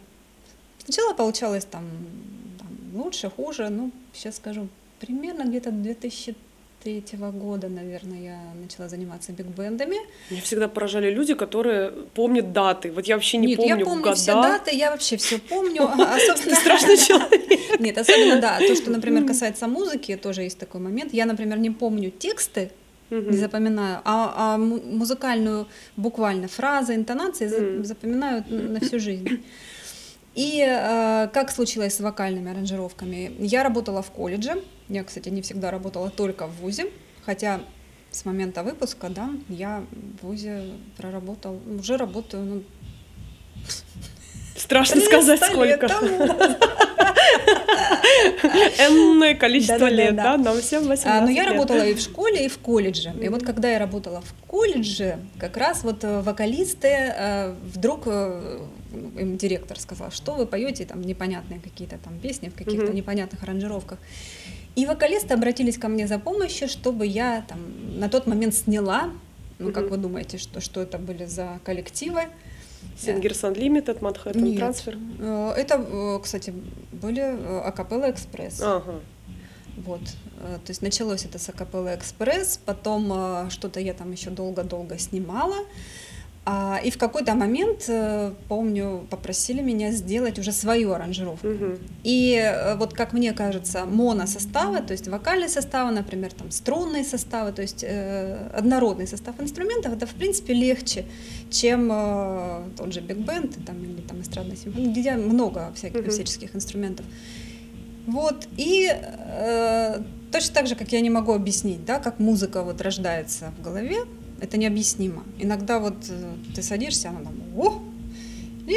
Сначала получалось там, там лучше, хуже, ну, сейчас скажу, примерно где-то 2000 третьего года, наверное, я начала заниматься биг-бендами. Меня всегда поражали люди, которые помнят даты. Вот я вообще не Нет, помню я помню года. все даты, я вообще все помню. Ты страшный человек. Нет, особенно, да, то, что, например, касается музыки, тоже есть такой момент. Я, например, не помню тексты, не запоминаю, а, а музыкальную буквально фразы, интонации запоминаю на всю жизнь. И э, как случилось с вокальными аранжировками? Я работала в колледже. Я, кстати, не всегда работала только в ВУЗе, хотя с момента выпуска, да, я в ВУЗе проработал, уже работаю, ну, Страшно сказать, сколько. Энное количество лет, да, нам всем 18 а, Но я работала и в школе, и в колледже. И вот когда я работала в колледже, как раз вот э, вокалисты э, вдруг э, им директор сказал, что вы поете там непонятные какие-то там песни в каких-то непонятных аранжировках. И вокалисты обратились ко мне за помощью, чтобы я там на тот момент сняла, ну как вы думаете, что, что это были за коллективы? Singers Unlimited. Transfer? Э, это, э, кстати, были э, Акапелла Экспресс. Ага. Вот. То есть началось это с Акапелла Экспресс, потом что-то я там еще долго-долго снимала. А, и в какой-то момент, э, помню, попросили меня сделать уже свою аранжировку. Угу. И э, вот как мне кажется, моносоставы, то есть вокальные составы, например, там струнные составы, то есть э, однородный состав инструментов, это в принципе легче, чем э, тот же биг-бенд там, или там эстрадная симфония, где много всяких, угу. всяческих инструментов. Вот, и э, точно так же, как я не могу объяснить, да, как музыка вот рождается в голове, это необъяснимо. Иногда вот э, ты садишься, она там, о, и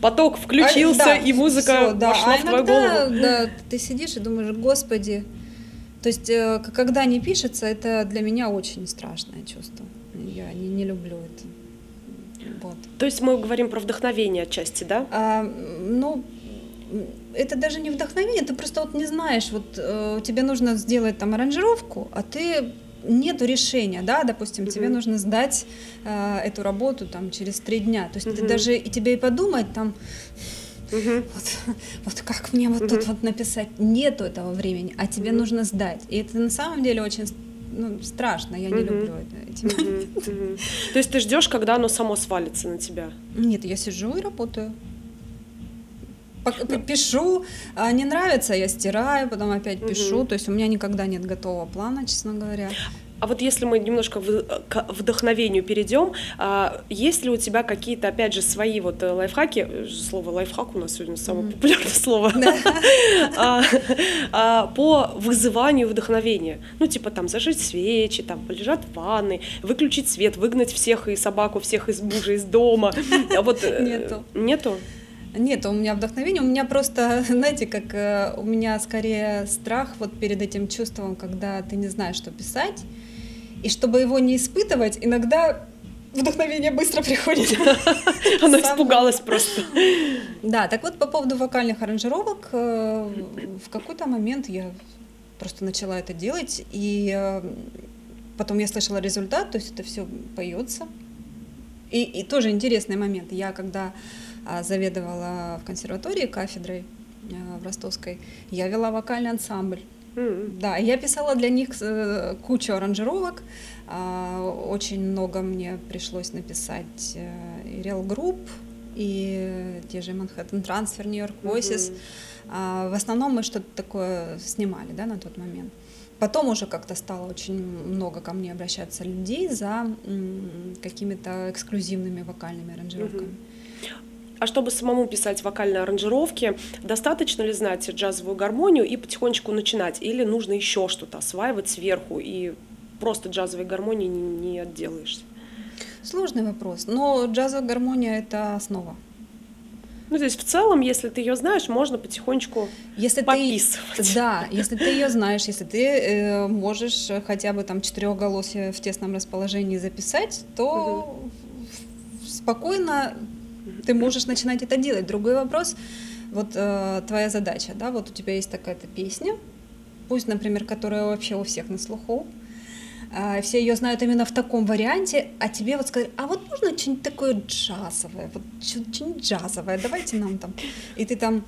поток включился, а, да, и музыка всё, да. вошла а в твою голову. Да, ты сидишь и думаешь, господи. То есть, э, когда не пишется, это для меня очень страшное чувство. Я не, не люблю это. Вот. То есть мы говорим про вдохновение отчасти, да? А, ну, это даже не вдохновение, ты просто вот не знаешь, вот э, тебе нужно сделать там аранжировку, а ты нету решения, да, допустим, mm-hmm. тебе нужно сдать э, эту работу там через три дня, то есть mm-hmm. ты даже и тебе и подумать там, mm-hmm. вот, вот как мне вот mm-hmm. тут вот написать, нету этого времени, а тебе mm-hmm. нужно сдать, и это на самом деле очень ну, страшно, я не mm-hmm. люблю это, эти mm-hmm. Mm-hmm. То есть ты ждешь, когда оно само свалится на тебя? Нет, я сижу и работаю пишу, а не нравится, я стираю, потом опять пишу. То есть у меня никогда нет готового плана, честно говоря. А вот если мы немножко к вдохновению перейдем, а, есть ли у тебя какие-то, опять же, свои вот э, лайфхаки, слово лайфхак у нас сегодня самое mm. популярное слово, а, по вызыванию вдохновения? Ну, типа там зажечь свечи, там полежать в ванной, выключить свет, выгнать всех и собаку, всех из мужа из дома. Вот, э, Нету. Нету? Нет, у меня вдохновение, у меня просто, знаете, как э, у меня скорее страх вот перед этим чувством, когда ты не знаешь, что писать, и чтобы его не испытывать, иногда вдохновение быстро приходит. Она испугалась просто. Да, так вот по поводу вокальных аранжировок, э, в какой-то момент я просто начала это делать, и э, потом я слышала результат, то есть это все поется. И, и тоже интересный момент. Я когда заведовала в консерватории кафедрой а, в Ростовской, я вела вокальный ансамбль. Mm-hmm. Да, я писала для них э, кучу аранжировок. А, очень много мне пришлось написать э, и Real Group, и те же Manhattan Transfer, New York Voices. Mm-hmm. В основном мы что-то такое снимали да, на тот момент. Потом уже как-то стало очень много ко мне обращаться людей за какими-то эксклюзивными вокальными аранжировками. Mm-hmm. А чтобы самому писать вокальные аранжировки, достаточно ли знать джазовую гармонию и потихонечку начинать? Или нужно еще что-то осваивать сверху и просто джазовой гармонии не, не отделаешься? Сложный вопрос, но джазовая гармония — это основа. Ну, то есть в целом, если ты ее знаешь, можно потихонечку если пописывать. Ты, да, если ты ее знаешь, если ты э, можешь хотя бы там четырехголосие в тесном расположении записать, то угу. спокойно ты можешь начинать это делать. Другой вопрос, вот э, твоя задача, да, вот у тебя есть такая-то песня, пусть, например, которая вообще у всех на слуху, а, все ее знают именно в таком варианте, а тебе вот сказать, а вот можно что-нибудь такое джазовое, вот что-нибудь джазовое, давайте нам там, и ты там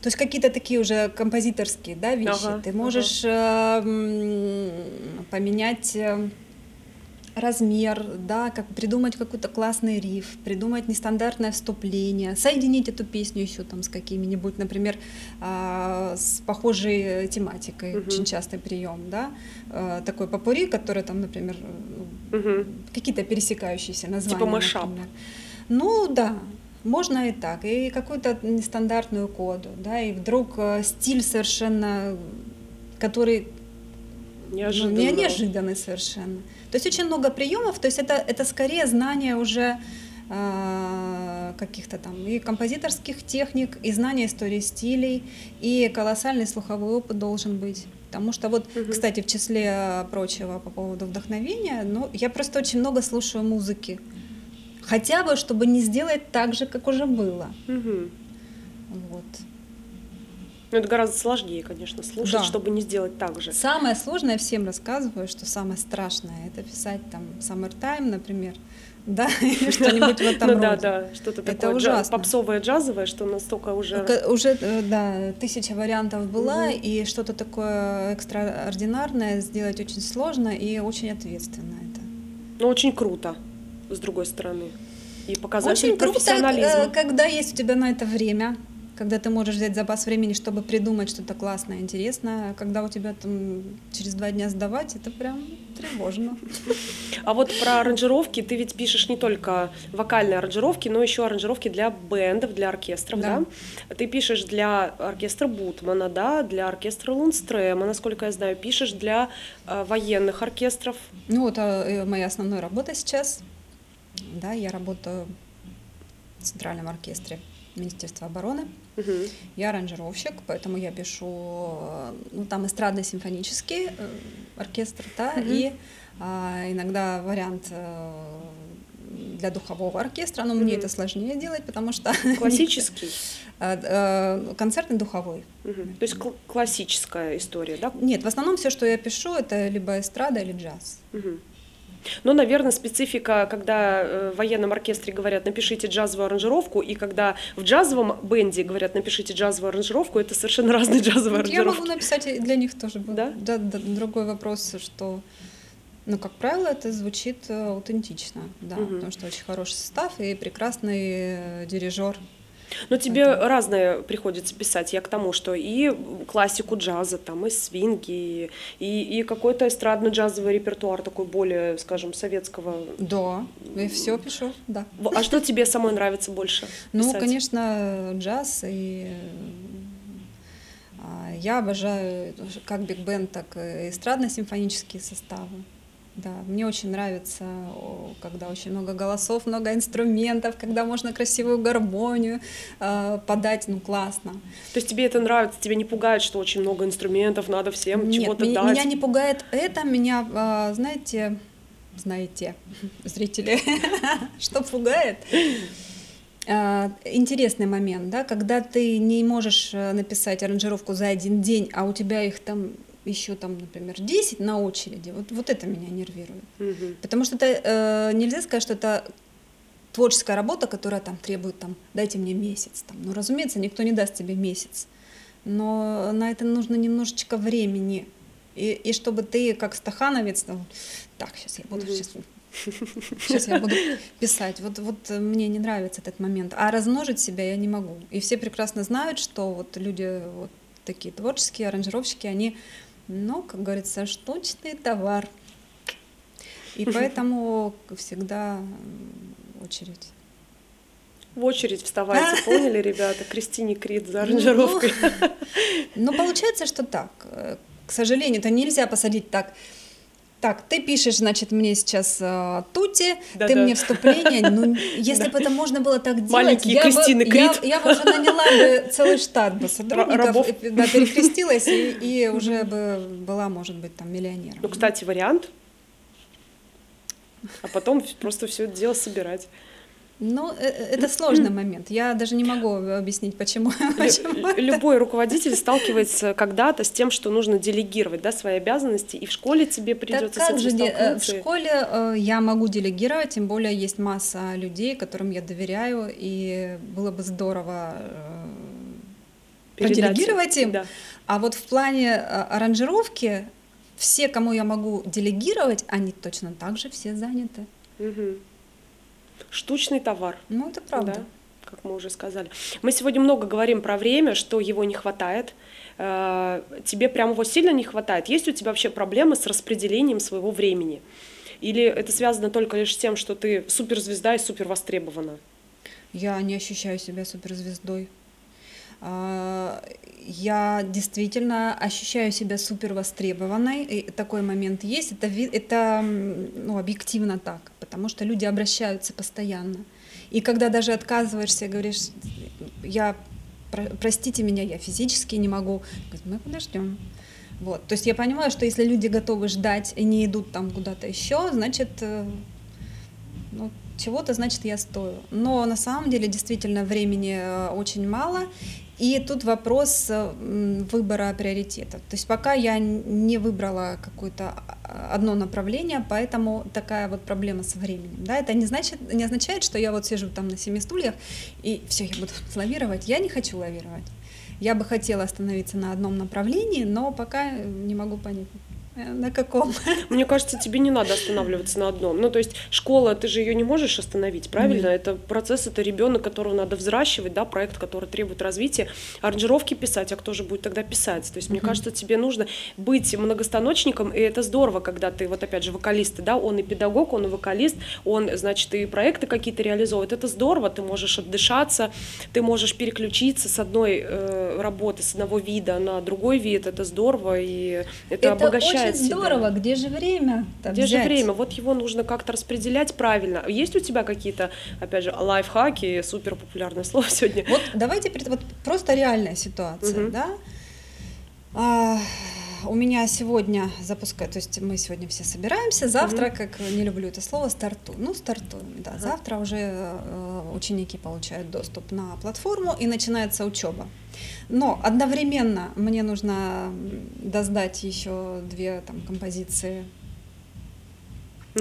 то есть какие-то такие уже композиторские да, вещи. Ага, Ты можешь ага. э, поменять э, размер, да, как придумать какой-то классный риф, придумать нестандартное вступление, соединить эту песню еще там с какими-нибудь, например, э, с похожей тематикой, угу. очень частый прием, да, э, такой попури, который там, например, угу. какие-то пересекающиеся названия. Типа машап. Ну да, можно и так, и какую-то нестандартную коду, да, и вдруг э, стиль совершенно, который неожиданный, ну, неожиданный совершенно. То есть очень много приемов, то есть это, это скорее знание уже э, каких-то там и композиторских техник, и знание истории стилей, и колоссальный слуховой опыт должен быть. Потому что вот, угу. кстати, в числе прочего по поводу вдохновения, ну, я просто очень много слушаю музыки. Хотя бы, чтобы не сделать так же, как уже было. Угу. Вот. Ну, это гораздо сложнее, конечно, слушать, да. чтобы не сделать так же. Самое сложное, всем рассказываю, что самое страшное, это писать там Summertime, например, да, или что-нибудь в этом Ну да, да, что-то такое ужасно. попсовое, джазовое, что настолько уже... Уже, э, да, тысяча вариантов была, и что-то такое экстраординарное сделать очень сложно и очень ответственно это. Ну, очень круто с другой стороны. И показатель Очень круто, когда есть у тебя на это время, когда ты можешь взять запас времени, чтобы придумать что-то классное, интересное, а когда у тебя там через два дня сдавать, это прям тревожно. А вот про аранжировки ты ведь пишешь не только вокальные аранжировки, но еще аранжировки для бендов, для оркестров, да? да? Ты пишешь для оркестра Бутмана, да, для оркестра Лунстрема, насколько я знаю, пишешь для э, военных оркестров. Ну, это э, моя основная работа сейчас. Да, я работаю в Центральном оркестре Министерства обороны. Угу. Я аранжировщик, поэтому я пишу, ну там эстрадно-симфонический э, оркестр, да, угу. и а, иногда вариант э, для духового оркестра, но угу. мне это сложнее делать, потому что классический, э, концертный духовой. Угу. То есть классическая история, да? Нет, в основном все, что я пишу, это либо эстрада или джаз. Угу. Ну, наверное, специфика, когда э, в военном оркестре говорят, напишите джазовую аранжировку, и когда в джазовом бенде говорят, напишите джазовую аранжировку, это совершенно разные джазовые аранжировки. Я могу написать для них тоже. Да? Да, да другой вопрос, что ну, как правило, это звучит э, аутентично, да, угу. потому что очень хороший состав и прекрасный э, дирижер но тебе это... разное приходится писать. Я к тому, что и классику джаза, там, и свинги, и, и какой-то эстрадно-джазовый репертуар такой более, скажем, советского. Да, и все пишу, да. А что тебе самой нравится больше? Ну, писать? Конечно, джаз и а, я обожаю как биг-бенд, так и эстрадно-симфонические составы. Да, мне очень нравится, когда очень много голосов, много инструментов, когда можно красивую гармонию э, подать, ну классно. То есть тебе это нравится, тебя не пугает, что очень много инструментов, надо всем чего-то дать? меня не пугает это, меня, э, знаете, знаете, зрители, что пугает? Э, интересный момент, да, когда ты не можешь э, написать аранжировку за один день, а у тебя их там еще там, например, 10 на очереди, вот, вот это меня нервирует. Угу. Потому что это э, нельзя сказать, что это творческая работа, которая там требует, там, дайте мне месяц. Там. Ну, разумеется, никто не даст тебе месяц. Но на это нужно немножечко времени. И, и чтобы ты, как стахановец, там, так, сейчас я буду, угу. сейчас, сейчас я буду писать. Вот, вот мне не нравится этот момент. А размножить себя я не могу. И все прекрасно знают, что вот люди вот такие творческие аранжировщики, они но, как говорится, штучный товар. И поэтому всегда очередь. В очередь вставайте, поняли, ребята? Кристине Крид за ну, аранжировкой. Ну, получается, что так. К сожалению, это нельзя посадить так так, ты пишешь, значит, мне сейчас э, тути, да, ты да. мне вступление. Ну, если да. бы это можно было так делать, Маленькие я Кристины бы, Крит. Я, я бы уже наняла бы целый штат бы сотрудников, да, перекрестилась и, и уже бы была, может быть, там миллионером. Ну, кстати, вариант. А потом просто все это дело собирать. Ну, э, э, это сложный момент. Я даже не могу объяснить, почему. почему Любой руководитель сталкивается когда-то с тем, что нужно делегировать да, свои обязанности, и в школе тебе придется так с этим же э. В школе я могу делегировать, тем более есть масса людей, которым я доверяю, и было бы здорово Передать. проделегировать им. Да. А вот в плане аранжировки все, кому я могу делегировать, они точно так же все заняты. Угу штучный товар. Ну, это правда. Да? как мы уже сказали. Мы сегодня много говорим про время, что его не хватает. Э, тебе прям его сильно не хватает. Есть у тебя вообще проблемы с распределением своего времени? Или это связано только лишь с тем, что ты суперзвезда и супер востребована? Я не ощущаю себя суперзвездой. А, я действительно ощущаю себя супер востребованной. И такой момент есть. Это, это ну, объективно так потому что люди обращаются постоянно. И когда даже отказываешься, говоришь, я, простите меня, я физически не могу, мы подождем. Вот. То есть я понимаю, что если люди готовы ждать и не идут там куда-то еще, значит, э, ну, чего-то, значит, я стою. Но на самом деле действительно времени э, очень мало, и тут вопрос э, выбора приоритетов. То есть пока я не выбрала какое-то а, одно направление, поэтому такая вот проблема со временем. Да? Это не, значит, не означает, что я вот сижу там на семи стульях и все, я буду лавировать. Я не хочу лавировать. Я бы хотела остановиться на одном направлении, но пока не могу понять, на каком? Мне кажется, тебе не надо останавливаться на одном. Ну, то есть школа, ты же ее не можешь остановить, правильно? Mm. Это процесс, это ребенок, которого надо взращивать, да, проект, который требует развития. Аранжировки писать, а кто же будет тогда писать? То есть, mm-hmm. мне кажется, тебе нужно быть многостаночником, и это здорово, когда ты, вот опять же, вокалисты, да, он и педагог, он и вокалист, он, значит, и проекты какие-то реализовывает. Это здорово, ты можешь отдышаться, ты можешь переключиться с одной э, работы, с одного вида на другой вид, это здорово, и это, это обогащает очень здорово, где же время? Где взять? же время? Вот его нужно как-то распределять правильно. Есть у тебя какие-то, опять же, лайфхаки, супер популярное слово сегодня? Вот давайте вот просто реальная ситуация, угу. да? А, у меня сегодня запускаю, то есть мы сегодня все собираемся, завтра, mm как не люблю это слово, старту. Ну, стартуем, да. uh Завтра уже э, ученики получают доступ на платформу и начинается учеба. Но одновременно мне нужно доздать еще две там, композиции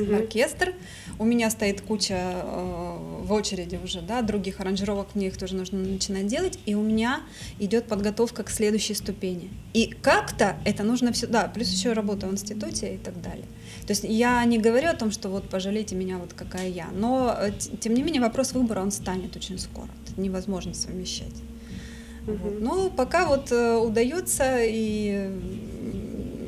угу. оркестр. У меня стоит куча э, в очереди уже, да, других аранжировок, мне их тоже нужно начинать делать, и у меня идет подготовка к следующей ступени. И как-то это нужно все, да, плюс еще работа в институте и так далее. То есть я не говорю о том, что вот пожалейте меня, вот какая я, но э, тем не менее вопрос выбора, он станет очень скоро. Это невозможно совмещать. Угу. Вот. Но пока вот э, удается, и...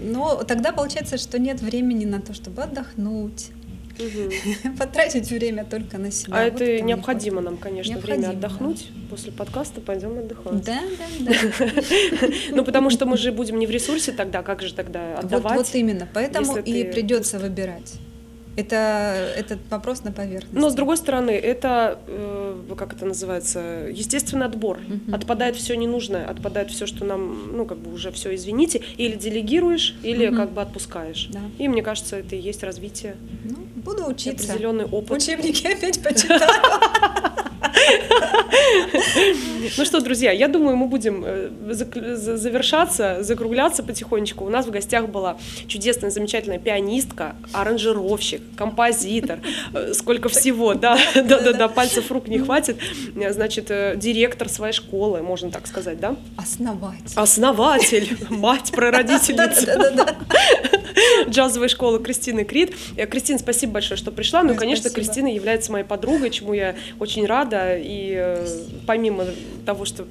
но тогда получается, что нет времени на то, чтобы отдохнуть, угу. потратить время только на себя. А вот это необходимо нам, конечно, необходимо, время отдохнуть. Да. После подкаста пойдем отдыхать. Да, да, да. Ну, потому что мы же будем не в ресурсе тогда, как же тогда отдавать? Вот, вот именно, поэтому и придется выбирать. Это этот вопрос на поверхности. Но с другой стороны, это э, как это называется, естественный отбор. Угу. Отпадает все ненужное, отпадает все, что нам, ну как бы уже все, извините, или делегируешь, или угу. как бы отпускаешь. Да. И мне кажется, это и есть развитие. Ну, буду учиться. Определенный опыт. Учебники опять почитаю. Ну что, друзья, я думаю, мы будем э, завершаться, закругляться потихонечку. У нас в гостях была чудесная, замечательная пианистка, аранжировщик, композитор, э, сколько всего, да, да, да, да, пальцев рук не хватит. Значит, э, директор своей школы, можно так сказать, да? Основатель. Основатель, мать, прародительница джазовой школы Кристины Крид. Кристина, спасибо большое, что пришла. Ну, конечно, Кристина является моей подругой, чему я очень рада. И э, помимо того, что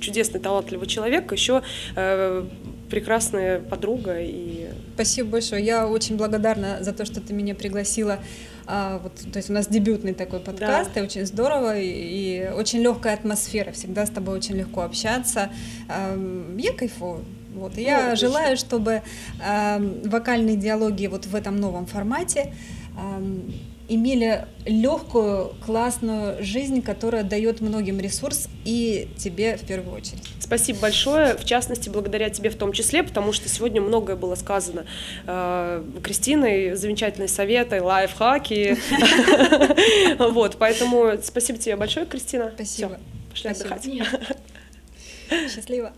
чудесный, талантливый человек, еще э, прекрасная подруга. И... Спасибо большое. Я очень благодарна за то, что ты меня пригласила. А, вот, то есть у нас дебютный такой подкаст, да. и очень здорово, и, и очень легкая атмосфера. Всегда с тобой очень легко общаться. А, я кайфую. Вот. И ну, я отлично. желаю, чтобы э, вокальные диалоги вот в этом новом формате э, имели легкую, классную жизнь, которая дает многим ресурс и тебе в первую очередь. Спасибо большое, в частности, благодаря тебе в том числе, потому что сегодня многое было сказано э, Кристиной, замечательные советы, лайфхаки. Вот, поэтому спасибо тебе большое, Кристина. Спасибо. Пошли отдыхать. Счастливо.